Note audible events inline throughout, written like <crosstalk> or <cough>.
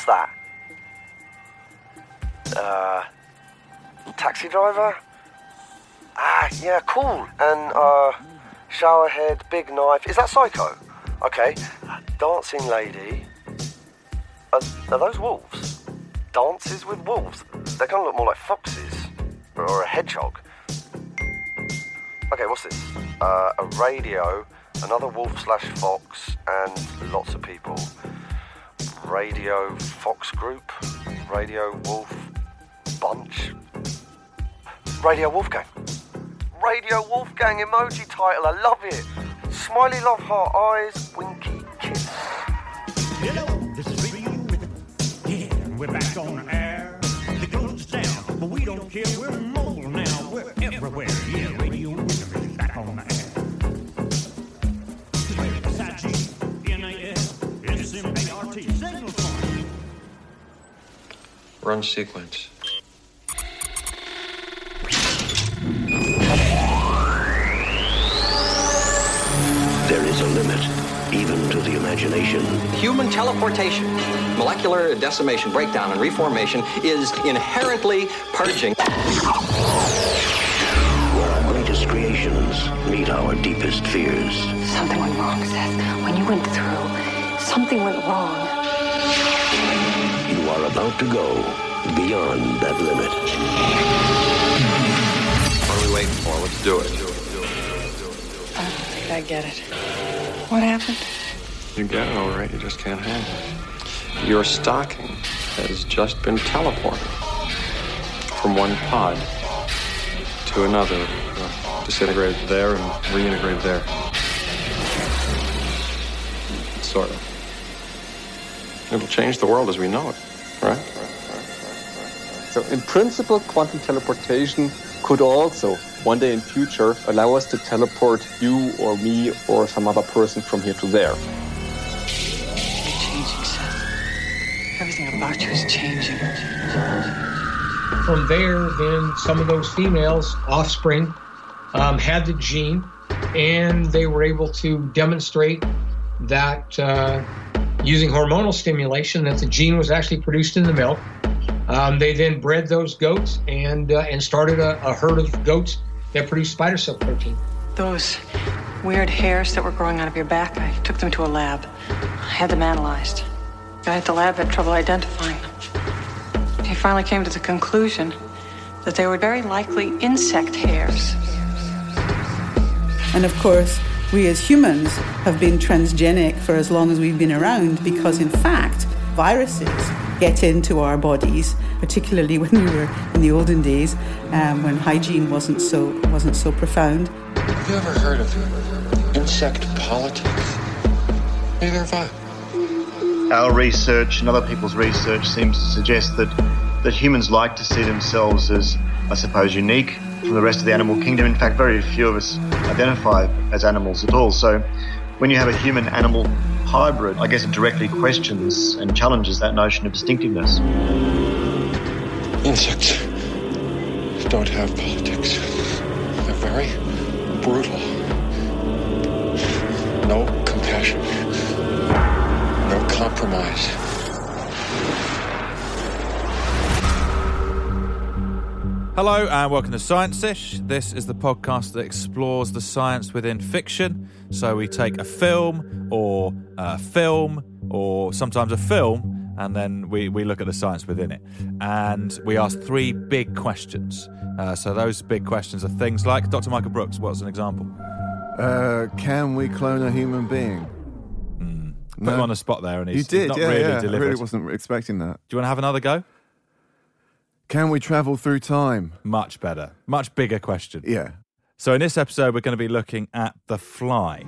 What's that? Uh, taxi driver? Ah, yeah, cool. And, uh, shower head, big knife. Is that Psycho? Okay. Dancing lady. Are, are those wolves? Dances with wolves? They kind of look more like foxes. Or a hedgehog. Okay, what's this? Uh, a radio, another wolf slash fox, and lots of people. Radio Fox Group, Radio Wolf Bunch, Radio Wolfgang. Radio Wolfgang emoji title, I love it. Smiley love heart eyes, winky kiss. Hello, this is Radio. Yeah, we're back on the air. The goes down, but we don't care. We're mobile now. We're everywhere. Yeah, Radio Rhythm is back on Run sequence. There is a limit, even to the imagination. Human teleportation, molecular decimation, breakdown, and reformation is inherently purging. Where our greatest creations meet our deepest fears. Something went wrong, Seth. When you went through, something went wrong. You are about to go beyond that limit. What are we waiting for? Let's do it. I don't think I get it. What happened? You get it all right. You just can't handle it. Your stocking has just been teleported from one pod to another, uh, disintegrated there and reintegrated there. Sort of. It'll change the world as we know it, right? So in principle, quantum teleportation could also, one day in future, allow us to teleport you or me or some other person from here to there. You're changing, Seth. Everything about you is changing. From there, then some of those females, offspring, um, had the gene, and they were able to demonstrate that uh, using hormonal stimulation, that the gene was actually produced in the milk. Um, they then bred those goats and uh, and started a, a herd of goats that produced spider silk protein. Those weird hairs that were growing out of your back, I took them to a lab. I had them analyzed. The guy at the lab had trouble identifying them. He finally came to the conclusion that they were very likely insect hairs. And of course, we as humans have been transgenic for as long as we've been around because, in fact, viruses get into our bodies, particularly when we were in the olden days um, when hygiene wasn't so wasn't so profound. Have you ever heard of insect politics? Neither have I. Our research and other people's research seems to suggest that, that humans like to see themselves as, I suppose, unique from the rest of the animal kingdom. In fact, very few of us identify as animals at all. So when you have a human animal hybrid, I guess it directly questions and challenges that notion of distinctiveness. Insects don't have politics. They're very brutal. No compassion. No compromise. Hello and welcome to Science Ish. This is the podcast that explores the science within fiction. So we take a film or a film or sometimes a film and then we, we look at the science within it. And we ask three big questions. Uh, so those big questions are things like Dr. Michael Brooks, what's an example? Uh, can we clone a human being? Put him on the spot there and he's, you did, he's not yeah, really yeah. I really wasn't expecting that. Do you want to have another go? Can we travel through time? Much better. Much bigger question. Yeah. So, in this episode, we're going to be looking at The Fly,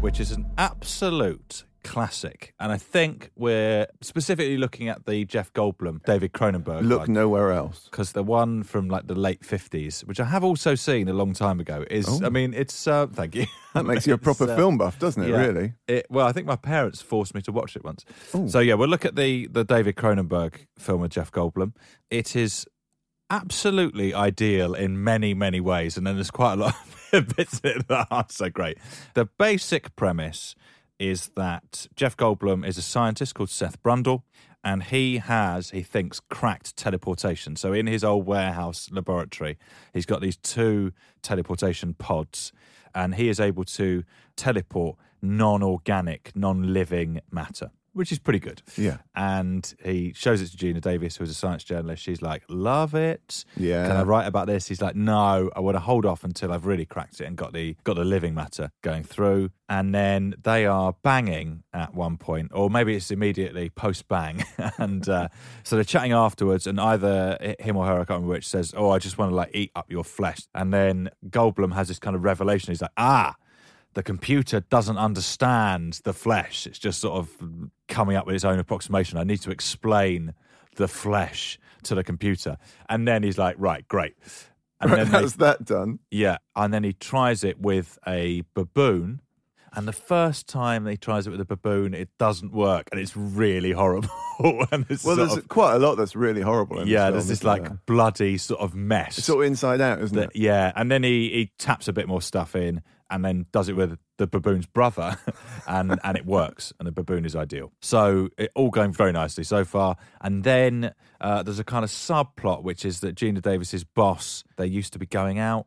which is an absolute classic. And I think we're specifically looking at the Jeff Goldblum, David Cronenberg. Look nowhere else. Because the one from like the late 50s, which I have also seen a long time ago, is, Oh. I mean, it's, uh, thank you. That <laughs> makes you a proper uh, film buff, doesn't it, yeah. really? It, well, I think my parents forced me to watch it once. So yeah, we'll look at the the David Cronenberg film with Jeff Goldblum. It is absolutely ideal in many many ways, and then there's quite a lot <laughs> of bits that aren't so great. The basic premise is that Jeff Goldblum is a scientist called Seth Brundle. And he has, he thinks, cracked teleportation. So in his old warehouse laboratory, he's got these two teleportation pods, and he is able to teleport non organic, non living matter, which is pretty good. Yeah. And he shows it to Geena Davis, who's a science journalist. She's like, Love it. Yeah. Can I write about this? He's like, No, I want to hold off until I've really cracked it and got the got the living matter going through. And then they are banging at one point, or maybe it's immediately post bang. <laughs> and uh, so they're chatting afterwards, and either him or her, I can't remember which, says, Oh, I just want to like eat up your flesh. And then Goldblum has this kind of revelation. He's like, Ah, the computer doesn't understand the flesh. It's just sort of coming up with its own approximation. I need to explain the flesh to the computer. And then he's like, right, great. And <laughs> then they- How's that done? yeah, and then he tries it with a baboon. And the first time he tries it with a baboon, it doesn't work, and it's really horrible. <laughs> and it's Well, there's of- quite a lot that's really horrible. In yeah, this there's this like there? bloody sort of mess. It's all inside out, isn't that- it? Yeah, and then he, he taps a bit more stuff in, and then does it with the baboon's brother, <laughs> and and it works, and the baboon is ideal. So it all going very nicely so far. And then uh, there's a kind of subplot, which is that Geena Davis's boss, they used to be going out,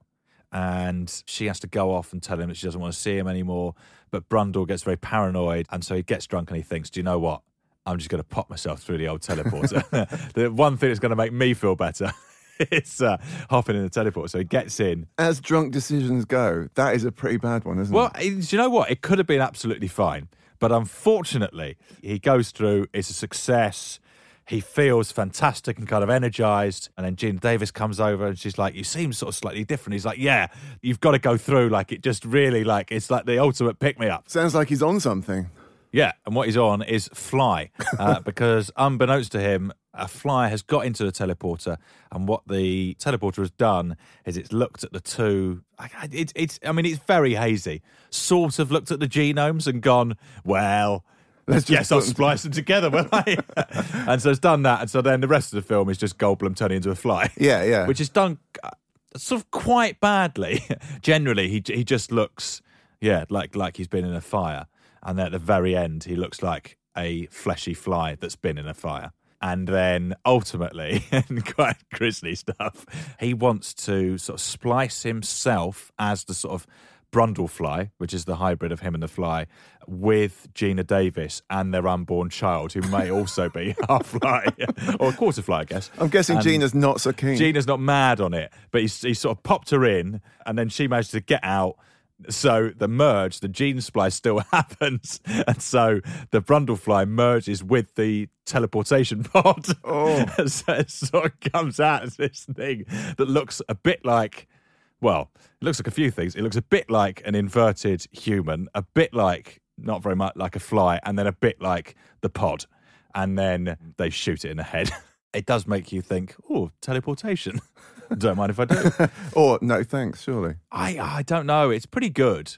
and she has to go off and tell him that she doesn't want to see him anymore. But Brundle gets very paranoid, and so he gets drunk and he thinks, "Do you know what? I'm just going to pop myself through the old teleporter. <laughs> <laughs> the one thing that's going to make me feel better." <laughs> is uh, hopping in the teleporter. So he gets in, As drunk decisions go, that is a pretty bad one, isn't well, it? Well, do you know what? It could have been absolutely fine. But unfortunately, he goes through, it's a success. He feels fantastic and kind of energized. And then Geena Davis comes over and she's like, You seem sort of slightly different. He's like, Yeah, you've got to go through. Like, it just really, like, it's like the ultimate pick me up. Sounds like he's on something. Yeah, and what he's on is fly, uh, <laughs> because unbeknownst to him, a fly has got into the teleporter, and what the teleporter has done is it's looked at the two. It's, it's, I mean, it's very hazy. Sort of looked at the genomes and gone, well. Let's just yes, I'll splice them together, will I? <laughs> and so it's done that, and so then the rest of the film is just Goldblum turning into a fly. Yeah, yeah. which is done uh, sort of quite badly. <laughs> Generally, he he just looks, yeah, like like he's been in a fire, and then at the very end, he looks like a fleshy fly that's been in a fire. And then ultimately, <laughs> and quite grisly stuff, he wants to sort of splice himself as the sort of Brundle fly, which is the hybrid of him and the fly, with Geena Davis and their unborn child, who may also be <laughs> half fly or a quarter fly, I guess. I'm guessing And- Geena's not so keen. Geena's not mad on it, but he's, he sort of popped her in, and then she managed to get out. So the merge, the gene splice still <laughs> happens, and so the Brundle fly merges with the teleportation <laughs> pod. Oh. so it sort of comes out as this thing that looks a bit like, well, it looks like a few things. It looks a bit like an inverted human, a bit like not very much like a fly, and then a bit like the pod, and then they shoot it in the head. <laughs> It does make you think, oh, teleportation. <laughs> Don't mind if I do. <laughs> or no, thanks. Surely. I I don't know. It's pretty good.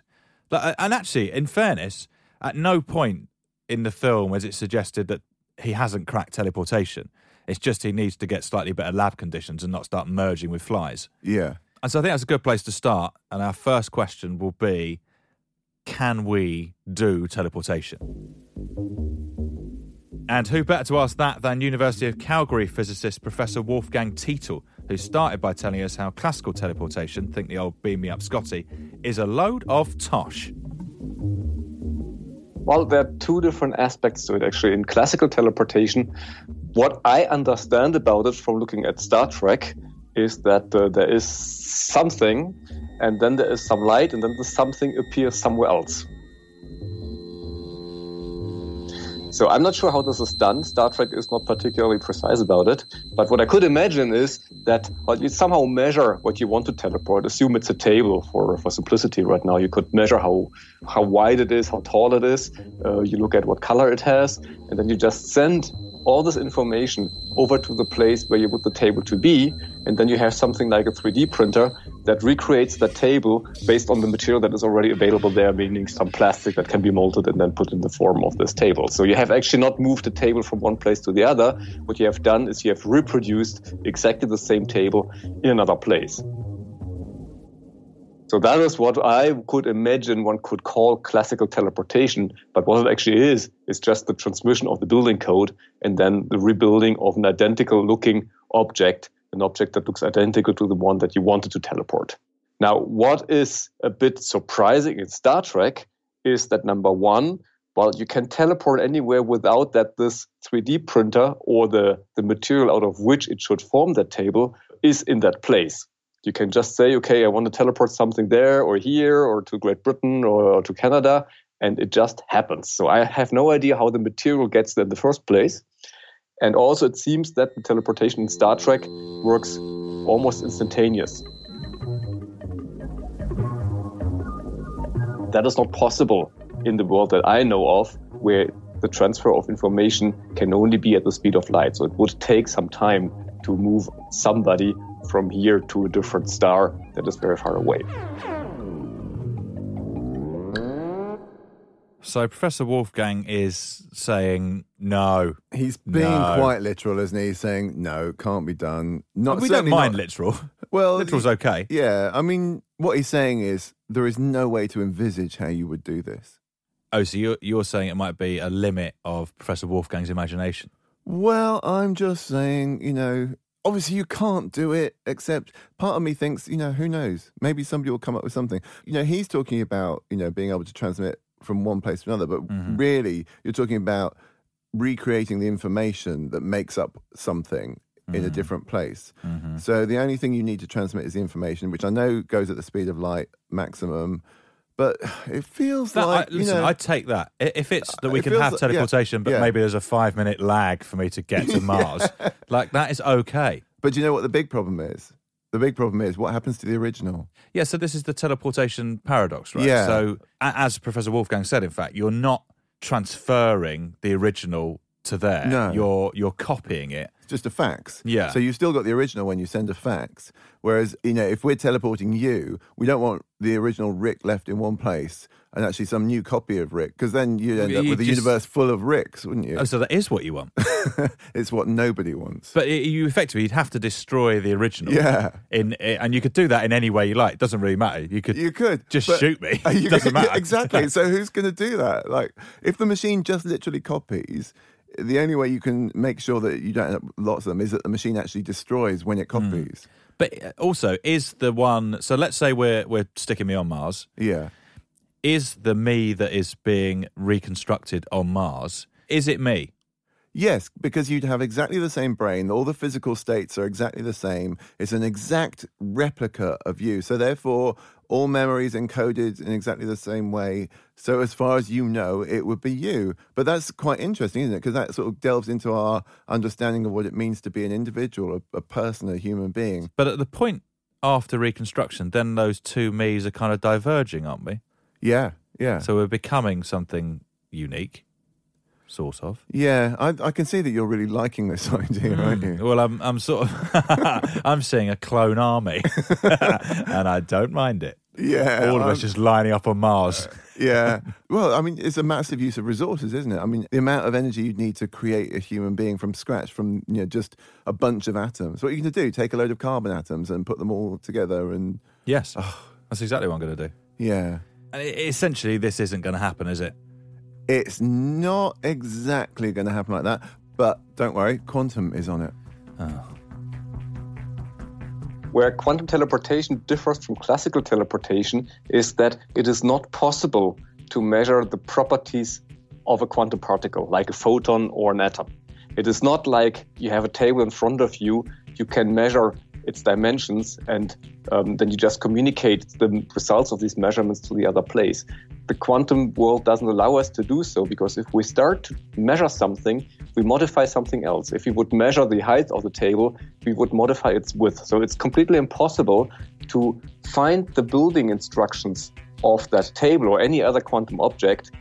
Like, And actually, in fairness, at no point in the film is it suggested that he hasn't cracked teleportation. It's just he needs to get slightly better lab conditions and not start merging with flies. Yeah. And so I think that's a good place to start. And our first question will be Can we do teleportation? And who better to ask that than University of Calgary physicist Professor Wolfgang Tittel, who started by telling us how classical teleportation, think the old beam me up Scotty, is a load of tosh. Well, there are two different aspects to it actually. In classical teleportation, what I understand about it from looking at Star Trek is that uh, there is something, and then there is some light, and then the something appears somewhere else. So I'm not sure how this is done. Star Trek is not particularly precise about it. But what I could imagine is that well, you somehow measure what you want to teleport. Assume it's a table for, for simplicity right now. You could measure how, how wide it is, how tall it is. Uh, you look at what color it has, and then you just send all this information over to the place where you want the table to be. And then you have something like a 3D printer that recreates that table based on the material that is already available there, meaning some plastic that can be molded and then put in the form of this table. So you have actually not moved the table from one place to the other. What you have done is you have reproduced exactly the same table in another place. So that is what I could imagine one could call classical teleportation. But what it actually is, is just the transmission of the building code and then the rebuilding of an identical looking object, an object that looks identical to the one that you wanted to teleport. Now, what is a bit surprising in Star Trek is that number one, well, you can teleport anywhere without that this 3D printer or the, the material out of which it should form that table is in that place. You can just say, okay, I want to teleport something there or here or to Great Britain or, or to Canada, and it just happens. So I have no idea how the material gets there in the first place. And also, it seems that the teleportation in Star Trek works almost instantaneous. That is not possible in the world that I know of, where the transfer of information can only be at the speed of light. So it would take some time to move somebody from here to a different star that is very far away. So Professor Wolfgang is saying no. He's being no. quite literal, isn't he? He's saying no, can't be done. Not we don't mind not- literal. <laughs> Well, literal's okay. Yeah, I mean, what he's saying is there is no way to envisage how you would do this. Oh, so you're you're saying it might be a limit of Professor Wolfgang's imagination. Well, I'm just saying, you know, obviously you can't do it, except part of me thinks, you know, who knows? Maybe somebody will come up with something. You know, he's talking about, you know, being able to transmit from one place to another, but Mm-hmm. really you're talking about recreating the information that makes up something in Mm-hmm. a different place. So the only thing you need to transmit is the information, which I know goes at the speed of light maximum. But it feels That, like I, listen, you know, I take that. If it's that uh, we It can have like- yeah, teleportation, but yeah. maybe there's a five minute lag for me to get to <laughs> Mars, like that is okay. But do you know what the big problem is? The big problem is what happens to the original. Yeah, so this is the teleportation paradox, right? Yeah. So, as Professor Wolfgang said, in fact, you're not transferring the original to there. No. You're you're copying it. It's just a fax. Yeah. So you've still got the original when you send a fax. Whereas, you know, if we're teleporting you, we don't want the original Rick left in one place and actually some new copy of Rick, because then you'd end up You with a just- universe full of Ricks, wouldn't you? Oh, so that is what you want. <laughs> it's what nobody wants. But it, you effectively you'd have to destroy the original. Yeah. In and you could do that in any way you like. It doesn't really matter. You could You could just but- shoot me. <laughs> You- doesn't matter. exactly. So who's going to do that? Like, if the machine just literally copies, the only way you can make sure that you don't end up with lots of them is that the machine actually destroys when it Hmm. copies. But uh, also, is the one? So let's say we're we're sticking me on Mars. Yeah. Is the me that is being reconstructed on Mars? Is it me? Yes, because you'd have exactly the same brain. All the physical states are exactly the same. It's an exact replica of you. So, therefore, all memories encoded in exactly the same way. So, as far as you know, it would be you. But that's quite interesting, isn't it? Because that sort of delves into our understanding of what it means to be an individual, a, a person, a human being. But at the point after reconstruction, then those two me's are kind of diverging, aren't we? Yeah, yeah. So we're becoming something unique, sort of. Yeah, I, I can see that you're really liking this <laughs> idea, aren't hmm. you? Well, I'm I'm sort of <laughs> I'm seeing a clone army, <laughs> and I don't mind it. Yeah, all of us I'm- just lining up on Mars. Uh, yeah. Well, I mean, it's a massive use of resources, isn't it? I mean, the amount of energy you'd need to create a human being from scratch, from you know, just a bunch of atoms. What are you going to do? Take a load of carbon atoms and put them all together, and Yes, that's exactly what I'm going to do. yeah, And e- essentially, this isn't going to happen, is it? it's not exactly going to happen like that. But don't worry, quantum is on it. Oh. Where quantum teleportation differs from classical teleportation is that it is not possible to measure the properties of a quantum particle, like a photon or an atom. It is not like you have a table in front of you, you can measure its dimensions, and um, then you just communicate the results of these measurements to the other place. The quantum world doesn't allow us to do so because if we start to measure something, we modify something else. If we would measure the height of the table, we would modify its width. So it's completely impossible to find the building instructions of that table or any other quantum object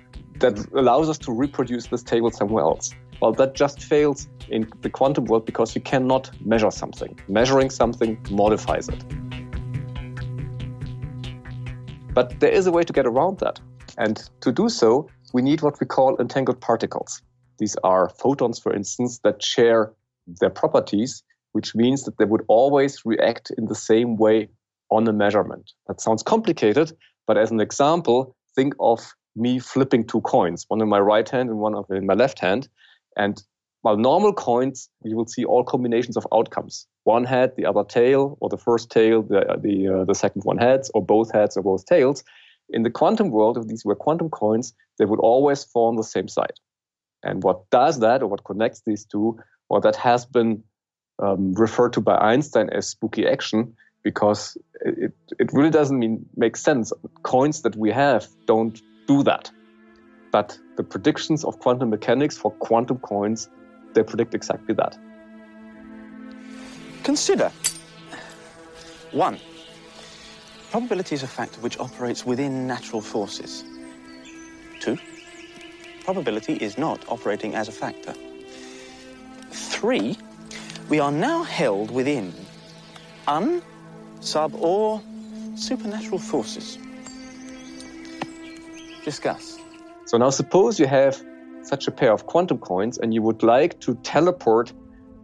that allows us to reproduce this table somewhere else. Well, that just fails in the quantum world because you cannot measure something. Measuring something modifies it. But there is a way to get around that. And to do so, we need what we call entangled particles. These are photons, for instance, that share their properties, which means that they would always react in the same way on a measurement. That sounds complicated, but as an example, think of me flipping two coins, one in my right hand and one in my left hand. And while normal coins, you will see all combinations of outcomes. One head, the other tail, or the first tail, the, the, uh, the second one heads, or both heads or both tails. In the quantum world, if these were quantum coins, they would always fall on the same side. And what does that, or what connects these two, well, that has been um, referred to by Einstein as spooky action because it, it really doesn't mean make sense. Coins that we have don't do that. But the predictions of quantum mechanics for quantum coins, they predict exactly that. Consider one, probability is a factor which operates within natural forces. Two, probability is not operating as a factor. Three, we are now held within un, sub, or supernatural forces. Discuss. So now suppose you have such a pair of quantum coins and you would like to teleport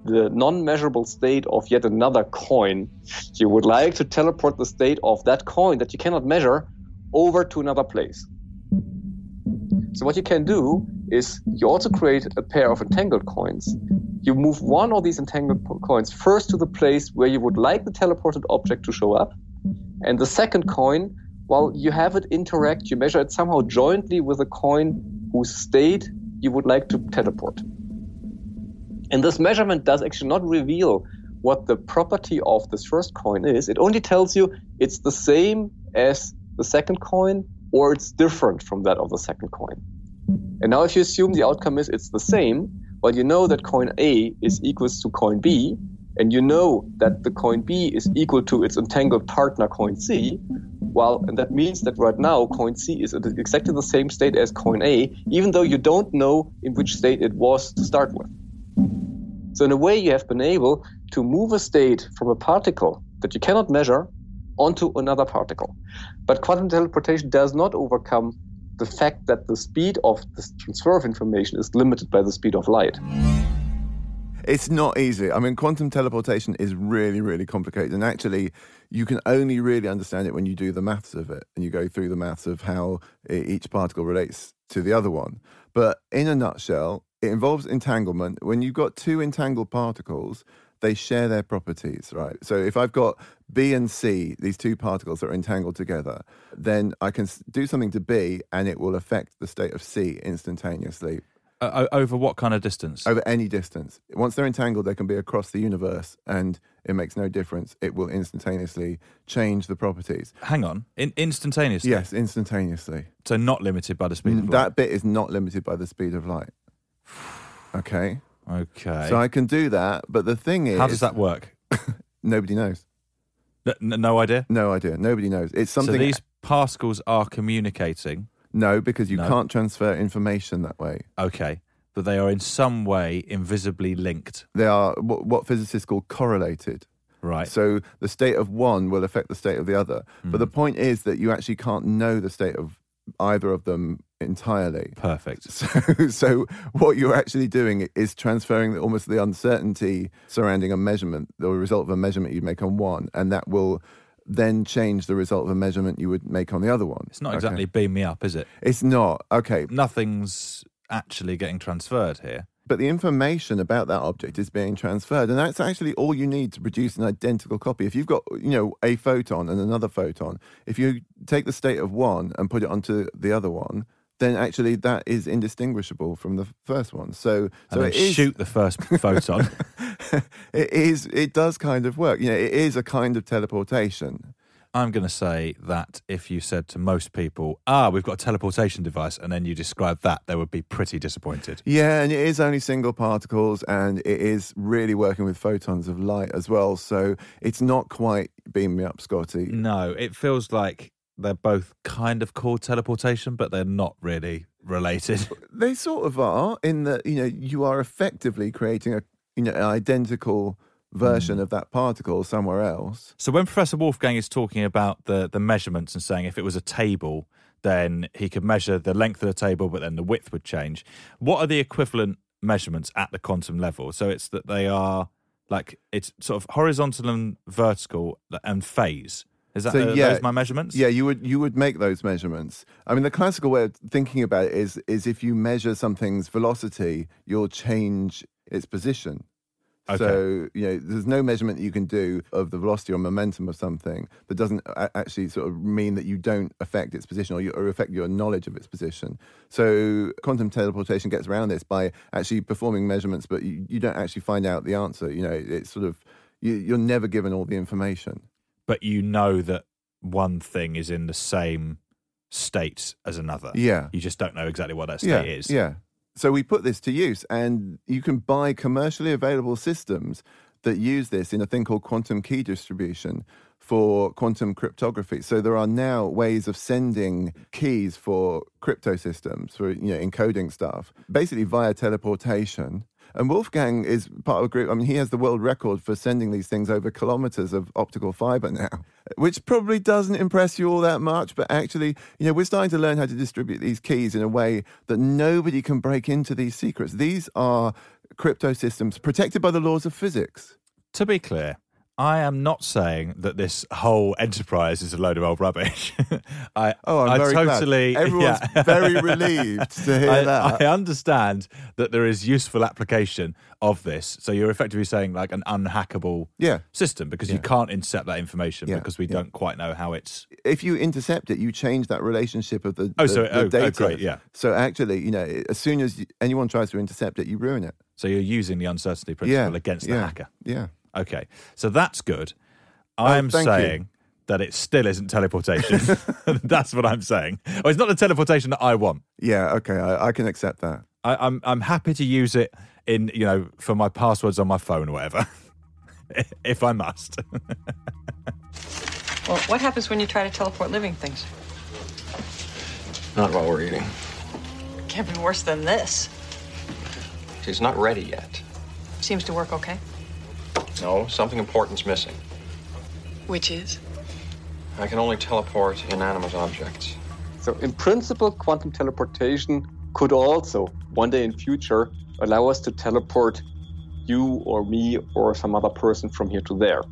the non-measurable state of yet another coin. You would like to teleport the state of that coin that you cannot measure over to another place. So what you can do is you also create a pair of entangled coins. You move one of these entangled coins first to the place where you would like the teleported object to show up, and the second coin well, you have it interact, you measure it somehow jointly with a coin whose state you would like to teleport. And this measurement does actually not reveal what the property of this first coin is. It only tells you it's the same as the second coin or it's different from that of the second coin. And now if you assume the outcome is it's the same, well, you know that coin A is equals to coin B, and you know that the coin B is equal to its entangled partner coin C, well, and that means that right now coin C is at exactly the same state as coin A, even though you don't know in which state it was to start with. So in a way, you have been able to move a state from a particle that you cannot measure onto another particle. But quantum teleportation does not overcome the fact that the speed of the transfer of information is limited by the speed of light. It's not easy. I mean, quantum teleportation is really, really complicated. And actually, you can only really understand it when you do the maths of it and you go through the maths of how each particle relates to the other one. But in a nutshell, it involves entanglement. When you've got two entangled particles, they share their properties, right? So if I've got B and C, these two particles that are entangled together, then I can do something to B and it will affect the state of C instantaneously. Uh, over what kind of distance? Over any distance. Once they're entangled, they can be across the universe, and it makes no difference. It will instantaneously change the properties. Hang on, In- instantaneously. Yes, instantaneously. So not limited by the speed of light. That bit is not limited by the speed of light. Okay. Okay. So I can do that, but the thing is, how does that work? <laughs> nobody knows. N- no idea. No idea. Nobody knows. It's something. So these particles are communicating. No, because you No. can't transfer information that way. Okay, but they are in some way invisibly linked. They are what, what physicists call correlated. Right. So the state of one will affect the state of the other. But the hmm. point is that you actually can't know the state of either of them entirely. Perfect. <laughs> So, so what you're actually doing is transferring the, almost the uncertainty surrounding a measurement, the result of a measurement you make on one, and that will then change the result of a measurement you would make on the other one. It's not Okay. exactly beam me up, is it? It's not. Okay. Nothing's actually getting transferred here. But the information about that object is being transferred, and that's actually all you need to produce an identical copy. If you've got, you know, a photon and another photon, if you take the state of one and put it onto the other one, then actually that is indistinguishable from the first one. So, so it is, shoot the first <laughs> photon. <laughs> it is. It does kind of work. You know, it is a kind of teleportation. I'm going to say that if you said to most people, "Ah, we've got a teleportation device," and then you describe that, they would be pretty disappointed. Yeah, and it is only single particles, and it is really working with photons of light as well. So it's not quite beam me up, Scotty. No, it feels like they're both kind of called teleportation, but they're not really related. <laughs> They sort of are in that you know you are effectively creating a you know an identical version hmm. of that particle somewhere else. So when Professor Wolfgang is talking about the the measurements and saying if it was a table, then he could measure the length of the table, but then the width would change. What are the equivalent measurements at the quantum level? So it's that they are like it's sort of horizontal and vertical and phase. Is that So, uh, yeah, those my measurements? Yeah, you would you would make those measurements. I mean, the classical way of thinking about it is is if you measure something's velocity, you'll change its position. Okay. So you know, there's no measurement that you can do of the velocity or momentum of something that doesn't a- actually sort of mean that you don't affect its position or, you, or affect your knowledge of its position. So quantum teleportation gets around this by actually performing measurements, but you, you don't actually find out the answer. You know, it's sort of you, you're never given all the information. But you know that one thing is in the same state as another. Yeah. You just don't know exactly what that yeah, state is. Yeah. So we put this to use, and you can buy commercially available systems that use this in a thing called quantum key distribution for quantum cryptography. So there are now ways of sending keys for crypto systems for you know encoding stuff, basically via teleportation. And Wolfgang is part of a group. I mean, he has the world record for sending these things over kilometers of optical fiber now, <laughs> which probably doesn't impress you all that much. But actually, you know, we're starting to learn how to distribute these keys in a way that nobody can break into these secrets. These are crypto systems protected by the laws of physics. To be clear, I am not saying that this whole enterprise is a load of old rubbish. <laughs> I, Oh, I'm I very glad. <laughs> Everyone's yeah. very relieved to hear I, that. I understand that there is useful application of this. So you're effectively saying like an unhackable Yeah. system because you can't intercept that information Yeah, because we don't quite know how it's. if you intercept it, you change that relationship of the, Oh, the, so- the oh, oh, data. great, yeah. So actually, you know, as soon as anyone tries to intercept it, you ruin it. So you're using the uncertainty principle Yeah, against the yeah, hacker. Yeah. Okay, so that's good. Oh, I'm Oh, thank you. saying that it still isn't teleportation. <laughs> <laughs> that's what I'm saying. Oh, it's not the teleportation that I want. Yeah. Okay. I, I can accept that. I, I'm I'm happy to use it in you know for my passwords on my phone or whatever, <laughs> if I must. Well, what happens when you try to teleport living things? Not while we're eating. Can't be worse than this. She's not ready yet. Seems to work okay. No, something important's missing. Which is? I can only teleport inanimate objects. So in principle, quantum teleportation could also one day in future allow us to teleport you or me or some other person from here to there.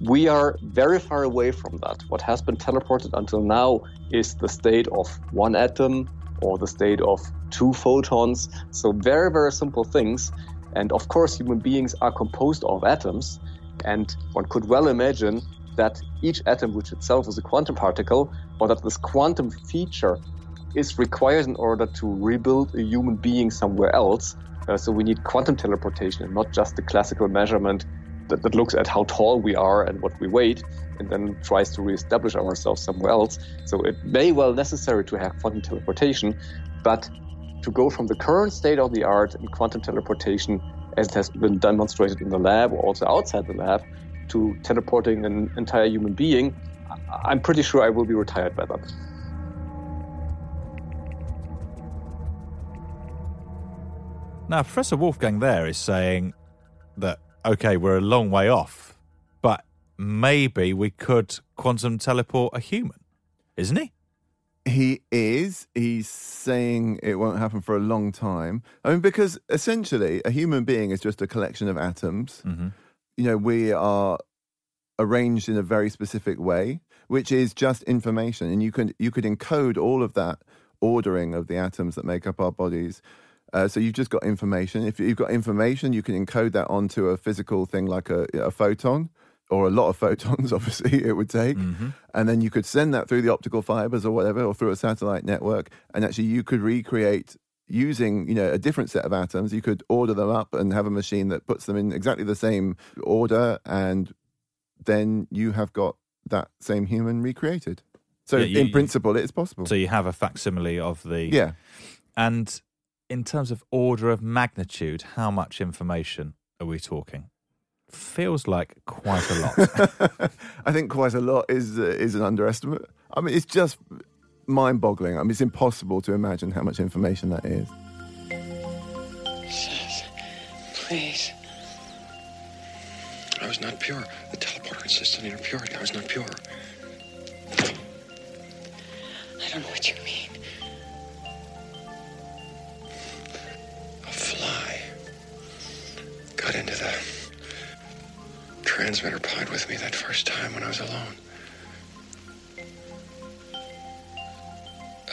We are very far away from that. What has been teleported until now is the state of one atom or the state of two photons. So very, very simple things. And of course, human beings are composed of atoms. And one could well imagine that each atom, which itself is a quantum particle, or that this quantum feature is required in order to rebuild a human being somewhere else. Uh, so we need quantum teleportation and not just the classical measurement that, that looks at how tall we are and what we weight and then tries to reestablish ourselves somewhere else. So it may well necessary to have quantum teleportation, but to go from the current state of the art in quantum teleportation, as it has been demonstrated in the lab or also outside the lab, to teleporting an entire human being, I'm pretty sure I will be retired by then. now, Professor Wolfgang there is saying that okay, we're a long way off, but maybe we could quantum teleport a human, isn't he? He is. He's saying it won't happen for a long time. I mean, because essentially, a human being is just a collection of atoms. You know, we are arranged in a very specific way, which is just information, and you can you could encode all of that ordering of the atoms that make up our bodies. Uh, so you've just got information. If you've got information, you can encode that onto a physical thing like a, a photon. Or a lot of photons, <laughs> obviously, it would take. Mm-hmm. And then you could send that through the optical fibers or whatever, or through a satellite network. And actually, you could recreate using you know a different set of atoms you could order them up and have a machine that puts them in exactly the same order and then you have got that same human recreated so Yeah, you- in principle it's possible So you have a facsimile of the. Yeah. And in terms of order of magnitude, how much information are we talking? Feels like quite a lot. <laughs> I think quite a lot is uh, is an underestimate. I mean, it's just mind-boggling. I mean, it's impossible to imagine how much information that is. Please. I was not pure. The teleporter insists on your purity. I was not pure. I don't know what you mean. A fly got into the transmitter pod with me that first time when I was alone.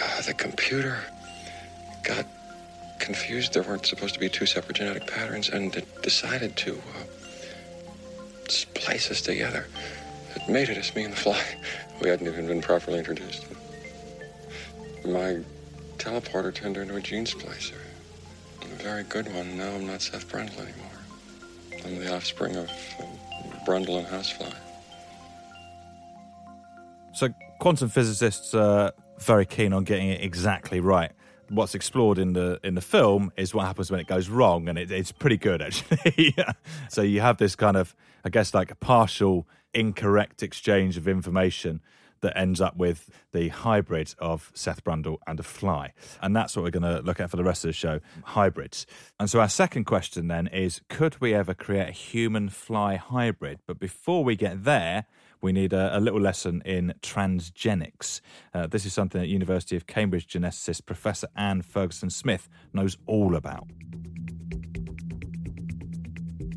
Uh, the computer got confused. There weren't supposed to be two separate genetic patterns, and it decided to uh, splice us together. It mated us, me and the fly. <laughs> We hadn't even been properly introduced. My teleporter turned into a gene splicer. A very good one. Now I'm not Seth Brundle anymore. I'm the offspring of um, Brundle and Housefly. So quantum physicists are very keen on getting it exactly right. What's explored in the in the film is what happens when it goes wrong, and it, it's pretty good <laughs> actually. so you have this kind of, I guess, like a partial incorrect exchange of information that ends up with the hybrid of Seth Brundle and a fly. And that's what we're going to look at for the rest of the show hybrids. And so, our second question then is could we ever create a human fly hybrid? But before we get there, we need a, a little lesson in transgenics. Uh, this is something that University of Cambridge geneticist Professor Anne Ferguson Smith knows all about.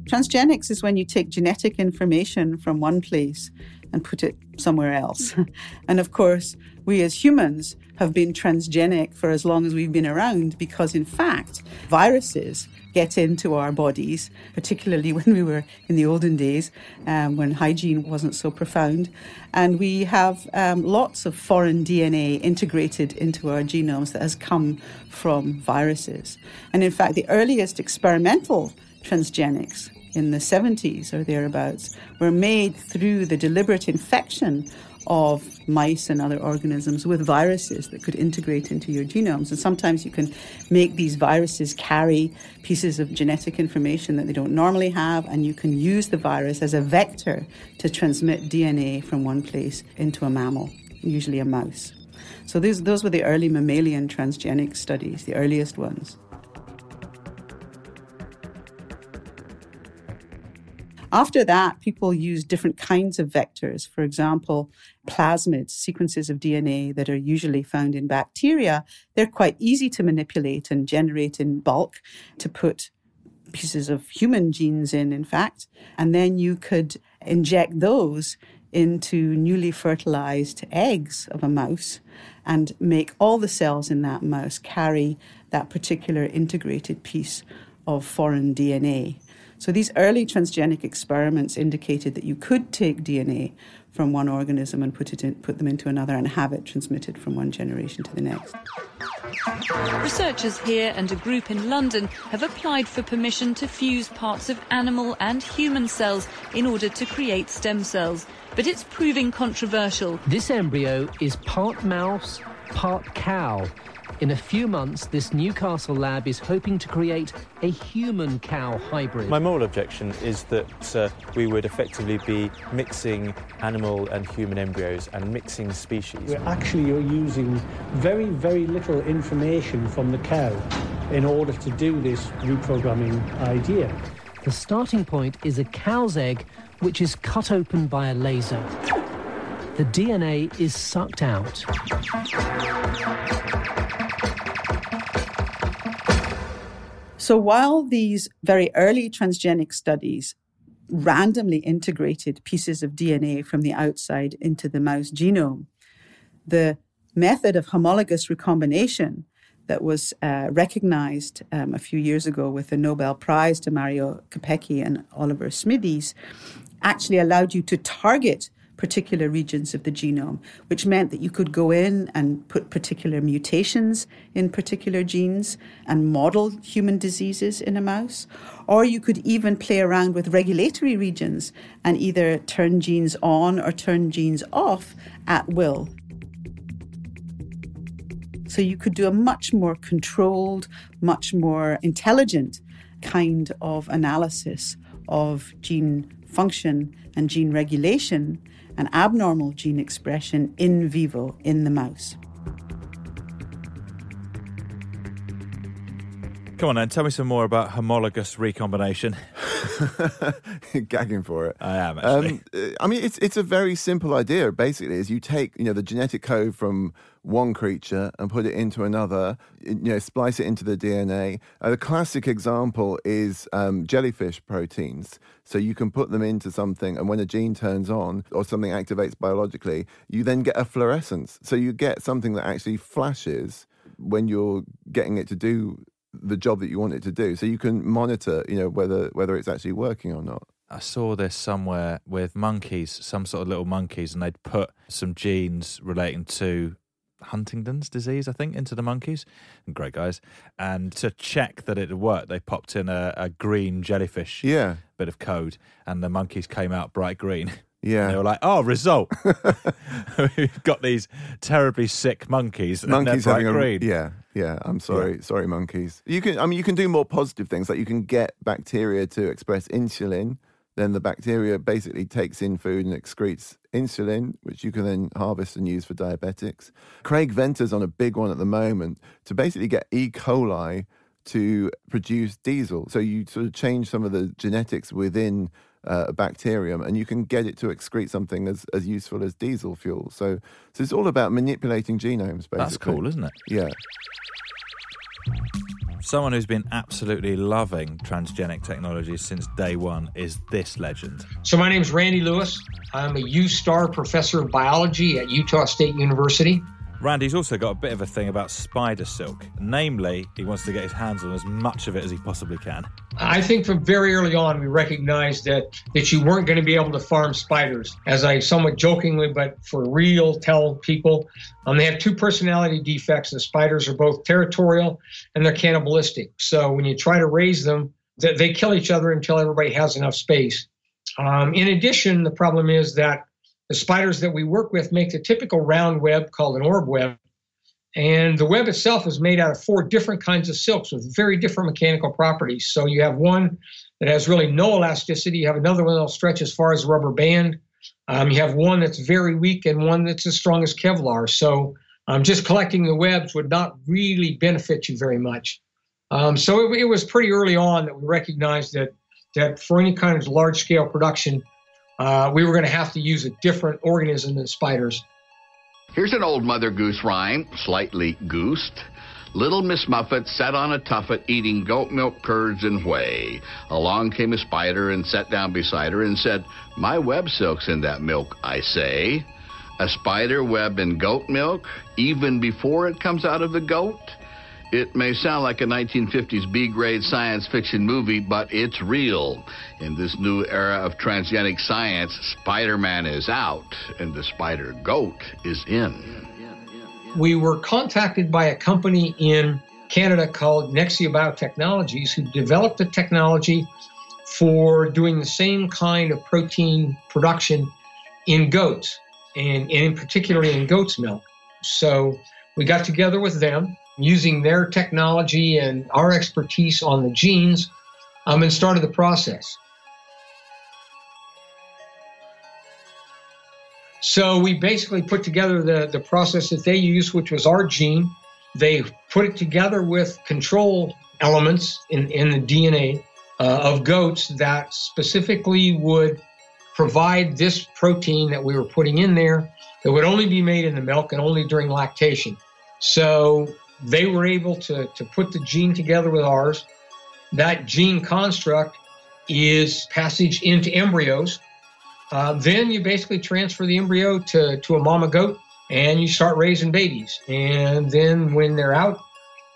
Transgenics is when you take genetic information from one place and put it somewhere else. <laughs> and of course, we as humans have been transgenic for as long as we've been around because, in fact, viruses get into our bodies, particularly <laughs> when we were in the olden days um, when hygiene wasn't so profound. And we have um, lots of foreign DNA integrated into our genomes that has come from viruses. And in fact, the earliest experimental transgenics in the 70s or thereabouts were made through the deliberate infection of mice and other organisms with viruses that could integrate into your genomes. And sometimes you can make these viruses carry pieces of genetic information that they don't normally have, and you can use the virus as a vector to transmit DNA from one place into a mammal, usually a mouse. So these, those were the early mammalian transgenic studies, the earliest ones. After that, people use different kinds of vectors. For example, plasmids, sequences of DNA that are usually found in bacteria, they're quite easy to manipulate and generate in bulk to put pieces of human genes in, in fact. And then you could inject those into newly fertilized eggs of a mouse and make all the cells in that mouse carry that particular integrated piece of foreign DNA. So these early transgenic experiments indicated that you could take DNA from one organism and put it in, put them into another and have it transmitted from one generation to the next. Researchers here and a group in London have applied for permission to fuse parts of animal and human cells in order to create stem cells. But it's proving controversial. This embryo is part mouse, part cow. In a few months, this Newcastle lab is hoping to create a human cow hybrid. My moral objection is that uh, we would effectively be mixing animal and human embryos and mixing species. We're actually you're using very, very little information from the cow in order to do this reprogramming idea. The starting point is a cow's egg, which is cut open by a laser. The DNA is sucked out. So while these very early transgenic studies randomly integrated pieces of DNA from the outside into the mouse genome, the method of homologous recombination that was uh, recognized um, a few years ago with the Nobel Prize to Mario Capecchi and Oliver Smithies actually allowed you to target particular regions of the genome, which meant that you could go in and put particular mutations in particular genes and model human diseases in a mouse. Or you could even play around with regulatory regions and either turn genes on or turn genes off at will. So you could do a much more controlled, much more intelligent kind of analysis of gene function and gene regulation and abnormal gene expression in vivo in the mouse. Come on then, tell me some more about homologous recombination. <laughs> Gagging for it. I am actually. Um, I mean, it's it's a very simple idea. Basically, is you take you know the genetic code from one creature and put it into another. You know, splice it into the DNA. Uh, the classic example is um, jellyfish proteins. So you can put them into something, and when a gene turns on or something activates biologically, you then get a fluorescence. So you get something that actually flashes when you're getting it to do the job that you want it to do. So you can monitor, you know, whether whether it's actually working or not. I saw this somewhere with monkeys, some sort of little monkeys, and they'd put some genes relating to Huntington's disease, I think, into the monkeys. Great guys. And to check that it worked, they popped in a, a green jellyfish Yeah. bit of code, and the monkeys came out bright green. <laughs> Yeah. And they were like, oh, result. <laughs> We've got these terribly sick monkeys, monkeys having green. a yeah yeah i'm sorry sorry monkeys you can i mean you can do more positive things like you can get bacteria to express insulin then the bacteria basically takes in food and excretes insulin which you can then harvest and use for diabetics craig venter's on a big one at the moment to basically get e coli to produce diesel so you sort of change some of the genetics within uh, a bacterium and you can get it to excrete something as, as useful as diesel fuel so so it's all about manipulating genomes basically That's cool, isn't it? yeah Someone who's been absolutely loving transgenic technologies since day one is this legend. So my name is Randy Lewis. I'm a U-Star professor of biology at Utah State University. Randy's also got a bit of a thing about spider silk. Namely, he wants to get his hands on as much of it as he possibly can. I think from very early on we recognized that that you weren't going to be able to farm spiders. As I somewhat jokingly but for real tell people, um, they have two personality defects. The spiders are both territorial and they're cannibalistic. So when you try to raise them, they, they kill each other until everybody has enough space. Um, in addition, the problem is that the spiders that we work with make the typical round web called an orb web. And the web itself is made out of four different kinds of silks with very different mechanical properties. So you have one that has really no elasticity, you have another one that'll stretch as far as a rubber band. Um, you have one that's very weak and one that's as strong as Kevlar. So um, just collecting the webs would not really benefit you very much. Um, so it, it was pretty early on that we recognized that that for any kind of large scale production, uh, we were going to have to use a different organism than spiders. Here's an old Mother Goose rhyme, slightly goosed. Little Miss Muffet sat on a tuffet eating goat milk, curds, and whey. Along came a spider and sat down beside her and said, My web silk's in that milk, I say. A spider web in goat milk, even before it comes out of the goat? It may sound like a 1950s B grade science fiction movie, but it's real. In this new era of transgenic science, Spider Man is out and the spider goat is in. We were contacted by a company in Canada called Nexia Biotechnologies who developed a technology for doing the same kind of protein production in goats, and, and in particularly in goat's milk. So we got together with them using their technology and our expertise on the genes um, and started the process. So we basically put together the, the process that they use, which was our gene. They put it together with control elements in, in the DNA uh, of goats that specifically would provide this protein that we were putting in there that would only be made in the milk and only during lactation. So they were able to, to put the gene together with ours. That gene construct is passage into embryos. Uh, then you basically transfer the embryo to, to a mama goat and you start raising babies. And then when they're out,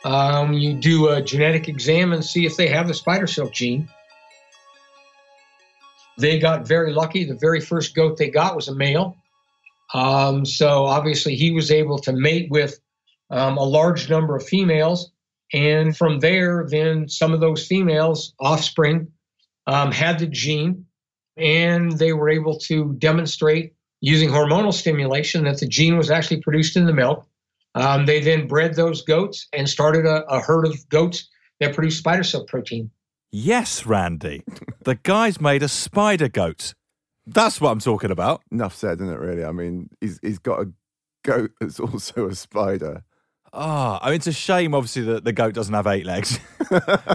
um, you do a genetic exam and see if they have the spider silk gene. They got very lucky. The very first goat they got was a male. Um, so obviously, he was able to mate with um, a large number of females. And from there, then some of those females, offspring, um, had the gene, and they were able to demonstrate using hormonal stimulation that the gene was actually produced in the milk. Um, they then bred those goats and started a, a herd of goats that produced spider silk protein. Yes, Randy. the guy's made a spider goat. That's what I'm talking about. Enough said, isn't it? Really, I mean, he's he's got a goat that's also a spider. Ah, I mean, it's a shame, obviously, that the goat doesn't have eight legs. <laughs>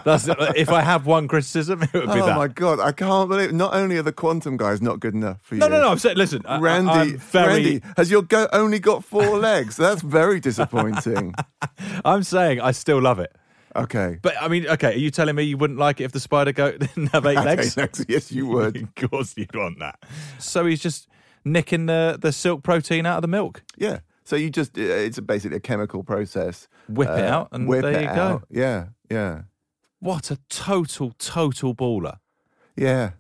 That's if I have one criticism, it would be oh that. Oh my god, I can't believe. Not only are the quantum guys not good enough for you. no, no. No. I'm saying, listen, I- I- Randy, I'm very- Randy, has your goat only got four <laughs> legs? That's very disappointing. <laughs> I'm saying I still love it. Okay. But I mean, okay, are you telling me you wouldn't like it if the spider goat didn't have eight legs? eight legs, yes, you would. of course you'd want that. So he's just nicking the, the silk protein out of the milk. Yeah. So you just, uh, it's basically a chemical process. Whip it uh, out and whip there it you go. out. Yeah, yeah. What a total, total baller. Yeah.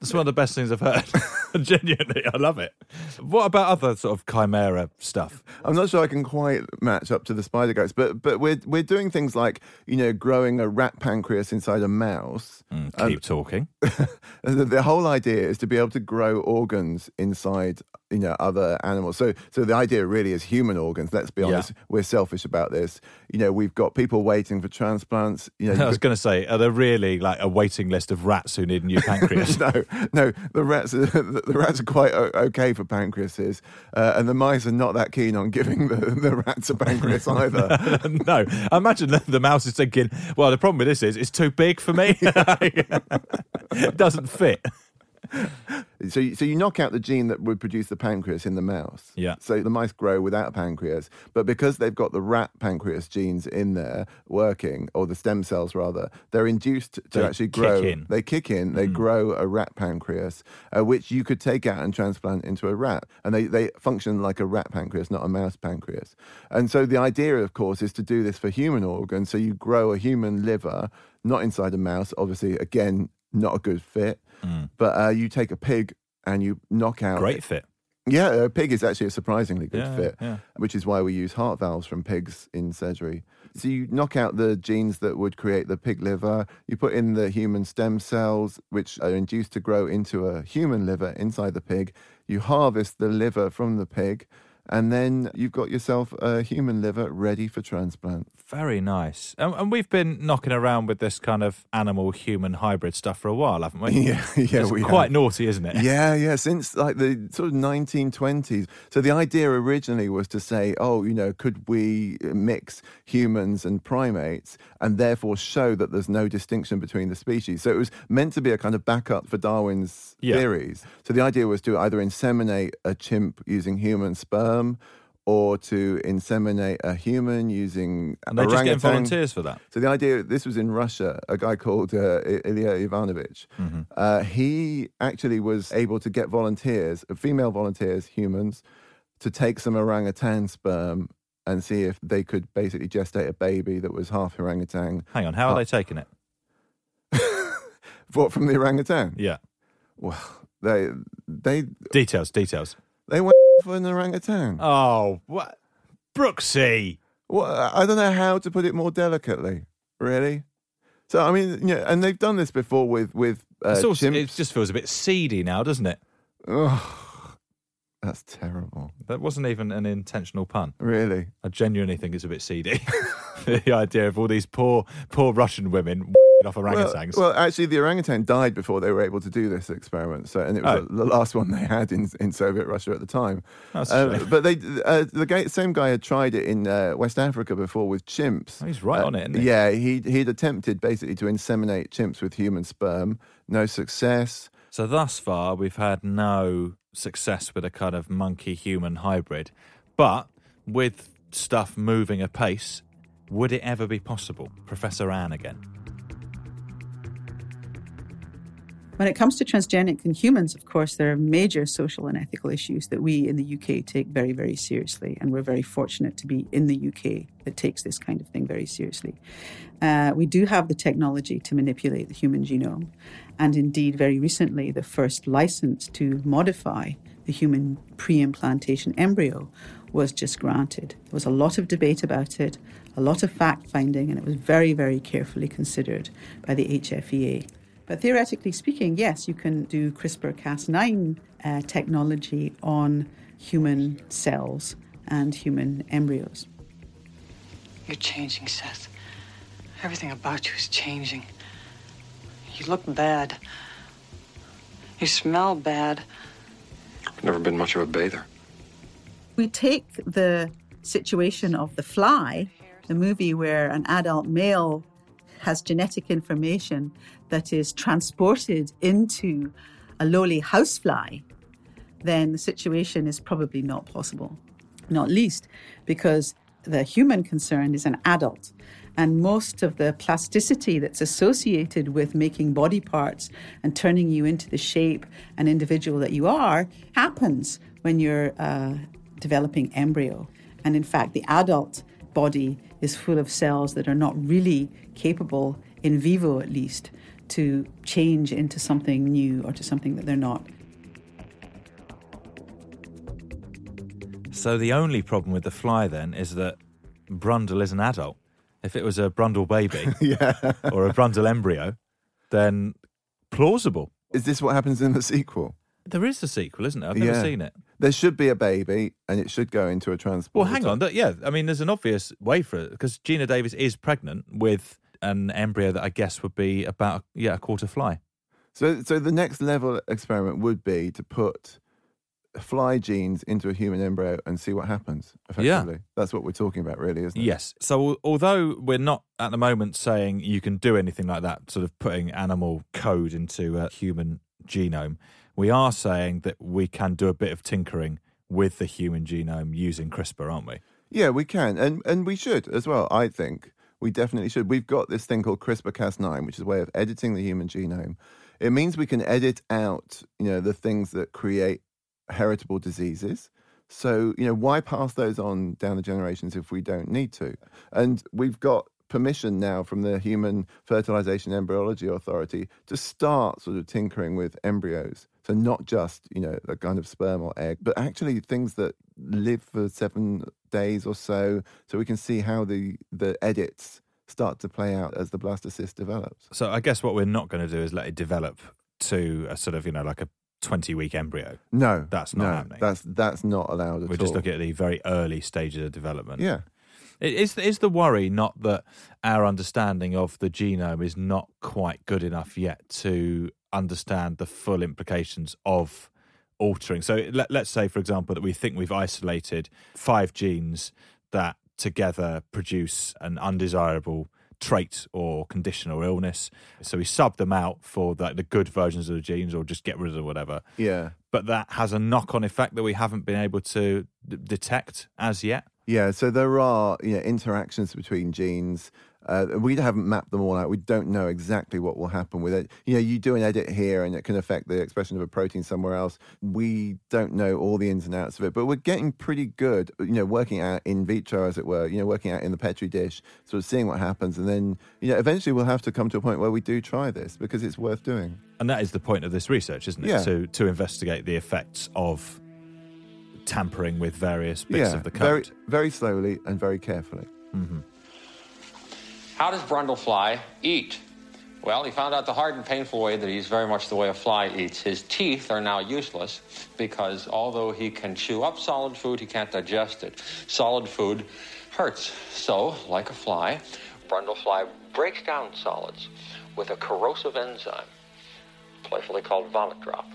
That's one of the best things I've heard. <laughs> <laughs> Genuinely, I love it. What about other sort of chimera stuff? I'm not sure I can quite match up to the spider goats, but but we're we're doing things like you know growing a rat pancreas inside a mouse. Mm, keep talking. <laughs> the, the whole idea is to be able to grow organs inside you know other animals. So so the idea really is human organs. Let's be Yeah. honest, we're selfish about this. You know we've got people waiting for transplants. You <laughs> know I was going to say, are there really like a waiting list of rats who need a new pancreas? no, no. The rats, are, the rats are quite okay for pancreases, uh, and the mice are not that keen on giving the, the rats a pancreas <laughs> either. no, I imagine the, the mouse is thinking, well, the problem with this is it's too big for me. <laughs> <laughs> it doesn't fit. <laughs> So, you, so you knock out the gene that would produce the pancreas in the mouse. Yeah. So the mice grow without a pancreas, but because they've got the rat pancreas genes in there working, or the stem cells rather, they're induced to They actually kick grow. in. They kick in. They grow a rat pancreas, uh, which you could take out and transplant into a rat, and they they function like a rat pancreas, not a mouse pancreas. And so the idea, of course, is to do this for human organs. So you grow a human liver, not inside a mouse. Obviously, again, not a good fit. But uh, you take a pig and you knock out. Great fit. Yeah, a pig is actually a surprisingly good Yeah, fit, yeah. which is why we use heart valves from pigs in surgery. So you knock out the genes that would create the pig liver, you put in the human stem cells, which are induced to grow into a human liver inside the pig. You harvest the liver from the pig, and then you've got yourself a human liver ready for transplant. Very nice. And, and we've been knocking around with this kind of animal human hybrid stuff for a while, haven't we? <laughs> Yeah, yeah, It's we quite have. naughty, isn't it? <laughs> Yeah, yeah, since like the sort of 1920s. So the idea originally was to say, oh, you know, could we mix humans and primates and therefore show that there's no distinction between the species? So it was meant to be a kind of backup for Darwin's Yeah. theories. So the idea was to either inseminate a chimp using human sperm or to inseminate a human using And they just get volunteers for that. So the idea, this was in Russia, a guy called uh, Ilya Ivanovich. Mm-hmm. Uh, he actually was able to get volunteers, uh, female volunteers, humans, to take some orangutan sperm and see if they could basically gestate a baby that was half orangutan. Hang on, how are they taking it? <laughs> What from the orangutan? Yeah. Well, they they Details, details. They went for an orangutan. Oh, what? Brooksy. Well, I don't know how to put it more delicately. Really. So I mean, yeah, and they've done this before with with uh, It's also- chimps. it just feels a bit seedy now, doesn't it? Ugh, that's terrible. That wasn't even an intentional pun. Really? I genuinely think it's a bit seedy. <laughs> <laughs> the idea of all these poor, poor Russian women off Well, orangutans. well, actually, the orangutan died before they were able to do this experiment. So, and it was Oh. the last one they had in, in Soviet Russia at the time. Uh, but they, uh, the guy, same guy had tried it in uh, West Africa before with chimps. Oh, he's right Uh, on it, isn't he? Yeah, he he'd attempted basically to inseminate chimps with human sperm. No success. So thus far, we've had no success with a kind of monkey-human hybrid, but with stuff moving apace, would it ever be possible? Professor Anne again. When it comes to transgenic in humans, of course, there are major social and ethical issues that we in the UK take very, very seriously. And we're very fortunate to be in the UK that takes this kind of thing very seriously. Uh, we do have the technology to manipulate the human genome. And indeed, very recently, the first license to modify the human pre implantation embryo was just granted. There was a lot of debate about it, a lot of fact finding, and it was very, very carefully considered by the HFEA. But theoretically speaking, yes, you can do CRISPR Cas9 uh, technology on human cells and human embryos. You're changing, Seth. Everything about you is changing. You look bad. You smell bad. I've never been much of a bather. We take the situation of The Fly, the movie where an adult male has genetic information that is transported into a lowly housefly, then the situation is probably not possible. Not least because the human concerned is an adult. And most of the plasticity that's associated with making body parts and turning you into the shape and individual that you are happens when you're uh, developing embryo. And in fact, the adult body is full of cells that are not really capable, in vivo at least, to change into something new or to something that they're not. So the only problem with the fly then is that Brundle is an adult. If it was a Brundle baby <laughs> yeah. or a Brundle embryo, then plausible. Is this what happens in the sequel? There is a sequel, isn't it? I've never Yeah. seen it. There should be a baby, and it should go into a transport. Well, hang on. Yeah, I mean, there's an obvious way for it because Gina Davis is pregnant with an embryo that I guess would be about yeah a quarter fly. So, so the next level experiment would be to put fly genes into a human embryo and see what happens. Yeah. Effectively, that's what we're talking about, really, isn't it? Yes. So although we're not at the moment saying you can do anything like that, sort of putting animal code into a human genome, we are saying that we can do a bit of tinkering with the human genome using CRISPR, aren't we? Yeah, we can, and and we should as well. I think we definitely should. We've got this thing called CRISPR-Cas9, which is a way of editing the human genome. It means we can edit out, you know, the things that create heritable diseases. So, you know, why pass those on down the generations if we don't need to? And we've got permission now from the Human Fertilization Embryology Authority to start sort of tinkering with embryos. So not just, you know, the kind of sperm or egg, but actually things that live for seven days or so, so we can see how the, the edits start to play out as the blastocyst develops. So I guess what we're not going to do is let it develop to a sort of you know like a twenty week embryo. No, That's not no, happening. That's that's not allowed at all. We're all. just looking at the very early stages of development. Yeah. Is is the worry not that our understanding of the genome is not quite good enough yet to understand the full implications of altering? So let, let's say, for example, that we think we've isolated five genes that together produce an undesirable trait or condition or illness. So we sub them out for the, the good versions of the genes or just get rid of whatever. Yeah. But that has a knock on effect that we haven't been able to d- detect as yet. Yeah, so there are you know, interactions between genes. Uh, we haven't mapped them all out. We don't know exactly what will happen with it. You know, you do an edit here and it can affect the expression of a protein somewhere else. We don't know all the ins and outs of it, but we're getting pretty good, you know, working out in vitro, as it were, you know, working out in the Petri dish, sort of seeing what happens. And then, you know, eventually we'll have to come to a point where we do try this because it's worth doing. And that is the point of this research, isn't it? Yeah. To to investigate the effects of tampering with various bits yeah, of the very, code. very slowly and very carefully. Mm-hmm. How does Brundlefly eat? Well, he found out the hard and painful way that he's very much the way a fly eats. His teeth are now useless because although he can chew up solid food, he can't digest it. Solid food hurts. So, like a fly, Brundlefly breaks down solids with a corrosive enzyme, playfully called vomit drop.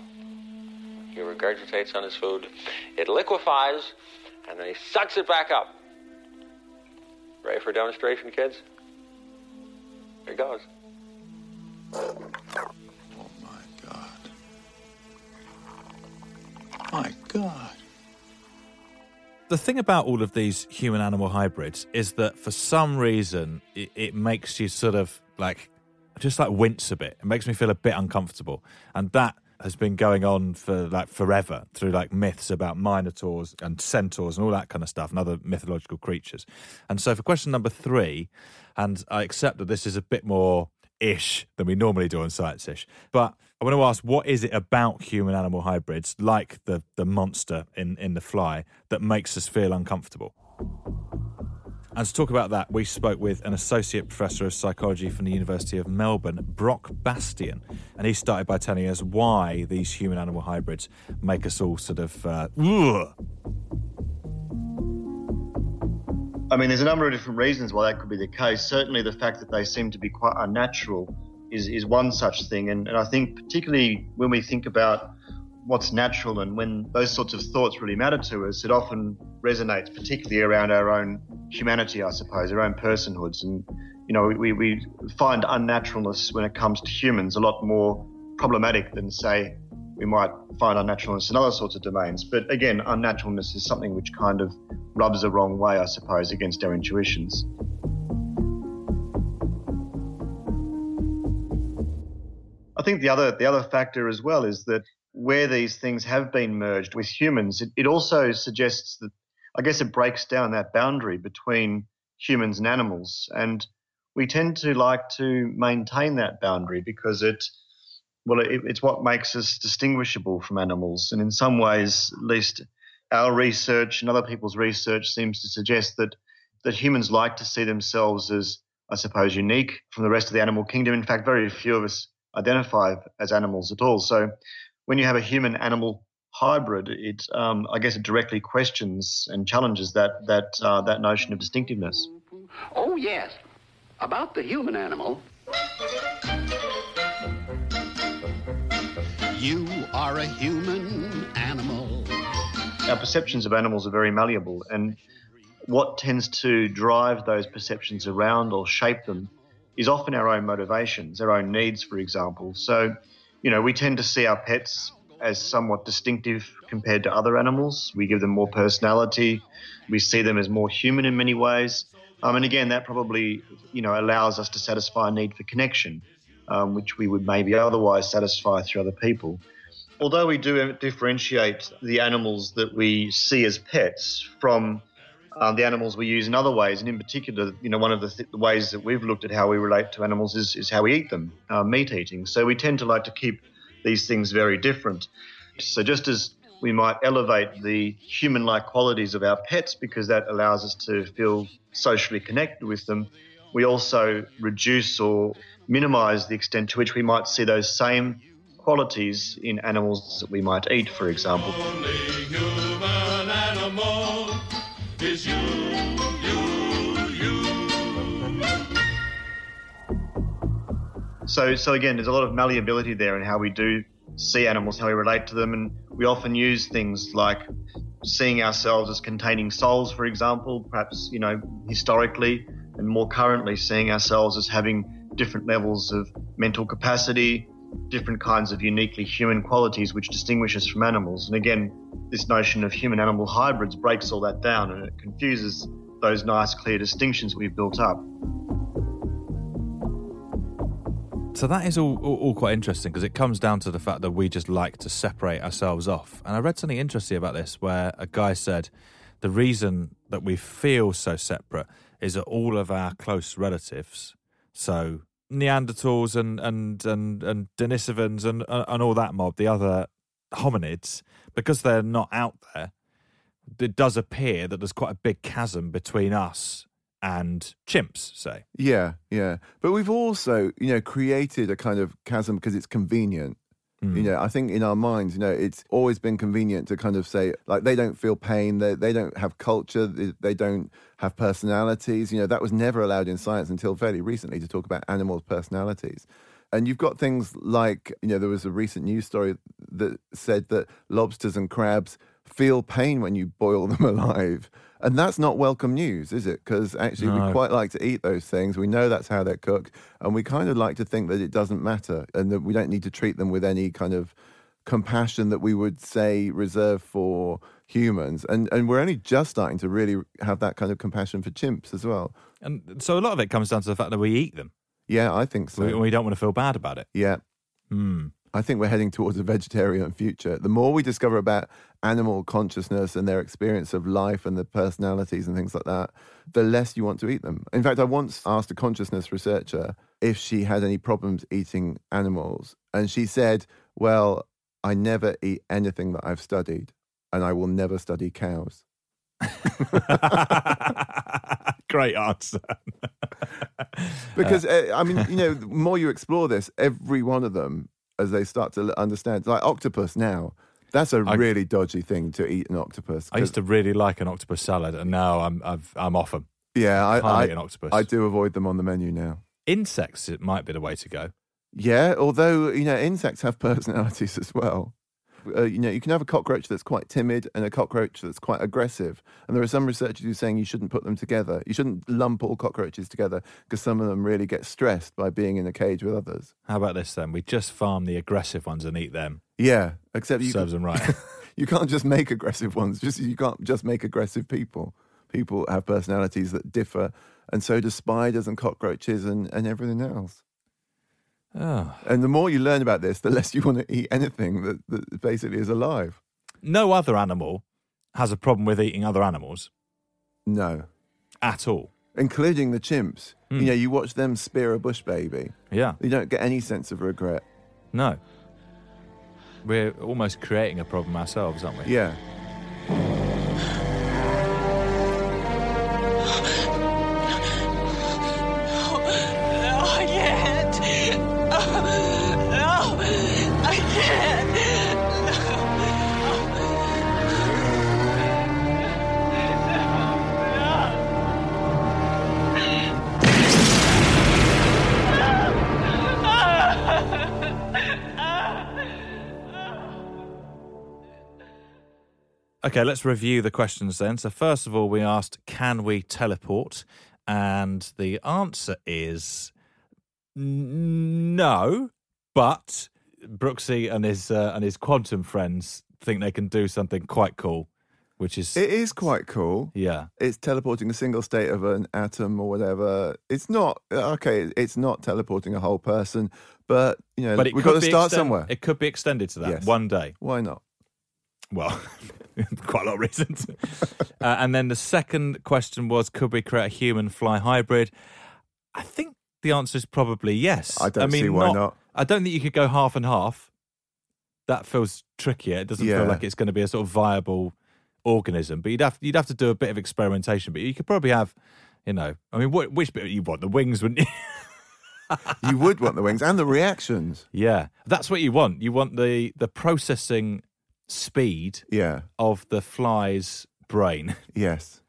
He regurgitates on his food, it liquefies, and then he sucks it back up. Ready for demonstration, kids? Here goes. Oh my God. My God. The thing about all of these human animal hybrids is that for some reason it, it makes you sort of like just like wince a bit. It makes me feel a bit uncomfortable. And that has been going on for like forever through like myths about minotaurs and centaurs and all that kind of stuff and other mythological creatures. And so for question number three, and I accept that this is a bit more ish than we normally do on Science Ish, but I want to ask what is it about human animal hybrids, like the, the monster in, in The Fly, that makes us feel uncomfortable? And to talk about that, we spoke with an associate professor of psychology from the University of Melbourne, Brock Bastian. And he started by telling us why these human animal hybrids make us all sort of. Uh. I mean, there's a number of different reasons why that could be the case. Certainly, the fact that they seem to be quite unnatural is, is one such thing. And, and I think, particularly when we think about what's natural and when those sorts of thoughts really matter to us, it often resonates, particularly around our own humanity, I suppose, our own personhoods. And, you know, we, we find unnaturalness when it comes to humans a lot more problematic than, say, we might find unnaturalness in other sorts of domains. But again, unnaturalness is something which kind of rubs the wrong way, I suppose, against our intuitions. I think the other the other factor as well is that where these things have been merged with humans, it, it also suggests that, I guess, it breaks down that boundary between humans and animals. And we tend to like to maintain that boundary because it, well, it, it's what makes us distinguishable from animals. And in some ways, at least our research and other people's research seems to suggest that that humans like to see themselves as, I suppose, unique from the rest of the animal kingdom. In fact, very few of us identify as animals at all. So when you have a human animal hybrid, it um, I guess it directly questions and challenges that that uh, that notion of distinctiveness. Oh yes, about the human animal. You are a human animal. Our perceptions of animals are very malleable, and what tends to drive those perceptions around or shape them is often our own motivations, our own needs, for example. So you know, we tend to see our pets as somewhat distinctive compared to other animals. We give them more personality. We see them as more human in many ways. Um, and again, that probably, you know, allows us to satisfy a need for connection, um, which we would maybe otherwise satisfy through other people. Although we do differentiate the animals that we see as pets from um, the animals we use in other ways, and in particular, you know, one of the, th- the, ways that we've looked at how we relate to animals is, is how we eat them, uh, meat eating. So we tend to like to keep these things very different. So just as we might elevate the human-like qualities of our pets because that allows us to feel socially connected with them, we also reduce or minimize the extent to which we might see those same qualities in animals that we might eat, for example is you, you, you. So, so again, there's a lot of malleability there in how we do see animals, how we relate to them, and we often use things like seeing ourselves as containing souls, for example, perhaps you know historically, and more currently seeing ourselves as having different levels of mental capacity, different kinds of uniquely human qualities which distinguish us from animals. And again, this notion of human animal hybrids breaks all that down and it confuses those nice, clear distinctions we've built up. So that is all, all, all quite interesting because it comes down to the fact that we just like to separate ourselves off. And I read something interesting about this where a guy said the reason that we feel so separate is that all of our close relatives, so Neanderthals and and and and Denisovans and uh, and all that mob, the other hominids, because they're not out there, it does appear that there's quite a big chasm between us and chimps, say. Yeah, yeah. But we've also, you know, created a kind of chasm because it's convenient. Mm. You know, I think in our minds, you know, it's always been convenient to kind of say, like, they don't feel pain, they, they don't have culture, they, they don't have personalities. You know, that was never allowed in science until fairly recently to talk about animals' personalities. And you've got things like, you know, there was a recent news story that said that lobsters and crabs feel pain when you boil <laughs> them alive. And that's not welcome news, is it? Because actually, no. we quite like to eat those things. We know that's how they're cooked. And we kind of like to think that it doesn't matter and that we don't need to treat them with any kind of compassion that we would say reserved for humans. And, and we're only just starting to really have that kind of compassion for chimps as well. And so a lot of it comes down to the fact that we eat them. Yeah, I think so. We, we don't want to feel bad about it. Yeah. Hmm. I think we're heading towards a vegetarian future. The more we discover about animal consciousness and their experience of life and the personalities and things like that, the less you want to eat them. In fact, I once asked a consciousness researcher if she had any problems eating animals. And she said, Well, I never eat anything that I've studied, and I will never study cows. <laughs> Great answer. <laughs> Because, uh, I mean, you know, the more you explore this, every one of them, as they start to understand, like octopus now, that's a I- really dodgy thing to eat an octopus. I used to really like an octopus salad, and now I'm I've, I'm off them. Yeah, I, I, eat an octopus. I do avoid them on the menu now. Insects, it might be the way to go. Yeah, although you know insects have <laughs> personalities as well. Uh, you know, you can have a cockroach that's quite timid and a cockroach that's quite aggressive. And there are some researchers who are saying you shouldn't put them together. You shouldn't lump all cockroaches together because some of them really get stressed by being in a cage with others. How about this then? We just farm the aggressive ones and eat them. Yeah, except you Serves them right. <laughs> you can't just make aggressive ones. Just you can't just make aggressive people. People have personalities that differ, and so do spiders and cockroaches and, and everything else. Oh. And the more you learn about this, the less you want to eat anything that, that basically is alive. No other animal has a problem with eating other animals No, at all. including the chimps. Hmm. You know, you watch them spear a bush baby. Yeah. You don't get any sense of regret. No. We're almost creating a problem ourselves, aren't we? Yeah. Okay, let's review the questions then. So, first of all, we asked, can we teleport? And the answer is n- no, but Brooksy and his uh, and his quantum friends think they can do something quite cool, which is It is quite cool. yeah, It's teleporting a single state of an atom or whatever. It's not, okay, it's not teleporting a whole person, but, you know, but it we've could got to be start extend- somewhere. It could be extended to that Yes. one day. Why not? Well, <laughs> quite a lot of reasons. <laughs> uh, and then the second question was, could we create a human fly hybrid? I think the answer is probably yes. I don't mean, see why not. I don't think you could go half and half. That feels trickier. It doesn't Yeah. feel like it's going to be a sort of viable organism. But you'd have you'd have to do a bit of experimentation. But you could probably have, you know, I mean, wh- which bit you want the wings, wouldn't you? you would want the wings and the reactions. <laughs> Yeah, that's what you want. You want the the processing speed Yeah. of the fly's brain. <laughs> Yes.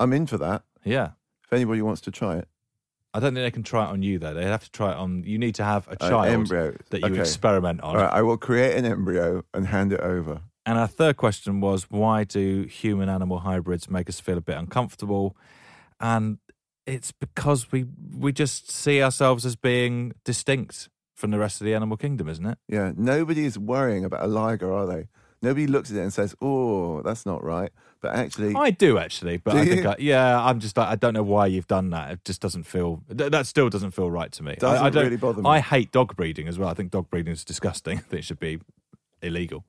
I'm in for that. Yeah. If anybody wants to try it. I don't think they can try it on you though. They have to try it on. You need to have a An child embryo. that you Okay. experiment on. All right, I will create an embryo and hand it over. And our third question was, why do human animal hybrids make us feel a bit uncomfortable? And it's because we we just see ourselves as being distinct from the rest of the animal kingdom, isn't it? Yeah, nobody is worrying about a liger, are they? Nobody looks at it and says, "Oh, that's not right." But actually, I do actually, but Do I think? I, yeah, I'm just like I don't know why you've done that. It just doesn't feel that still doesn't feel right to me. I- Doesn't I, don't, really bother me. I hate dog breeding as well. I think dog breeding is disgusting. <laughs> I think it should be illegal.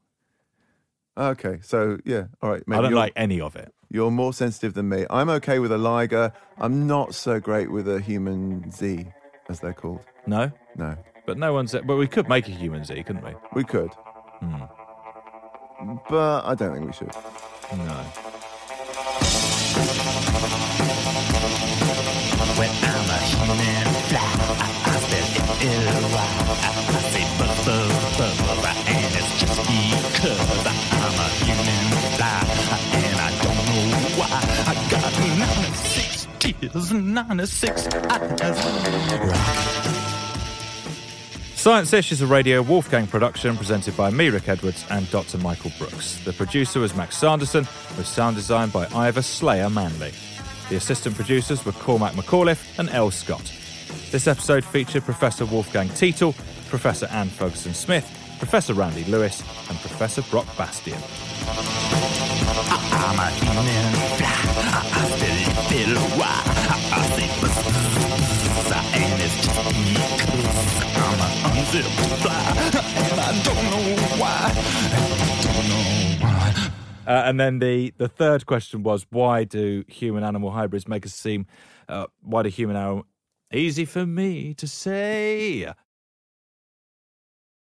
okay, so yeah, all right. I don't like any of it. You're more sensitive than me. I'm okay with a liger. I'm not so great with a human Z, as they're called. No, No, but no one's. But we could make a human Z, couldn't we? we could, Hmm. But I don't think we should. No. When I'm a human fly, I, I spell L-Y. I, I say and it's just because I'm a human fly, and I don't know why. I got 96 tears, 96 eyes. Science Ish is a Radio Wolfgang production presented by me, Rick Edwards, and Dr. Michael Brooks. The producer was Max Sanderson, with sound design by Ivor Slayer Manley. The assistant producers were Cormac McAuliffe and Elle Scott. This episode featured Professor Wolfgang Tietel, Professor Anne Ferguson Smith, Professor Randy Lewis, and Professor Brock Bastian. I'm a human fly. I, I I'm fly, and I don't know why. Don't know why. Uh, and then the, the third question was why do human animal hybrids make us seem uh, why do human animal easy for me to say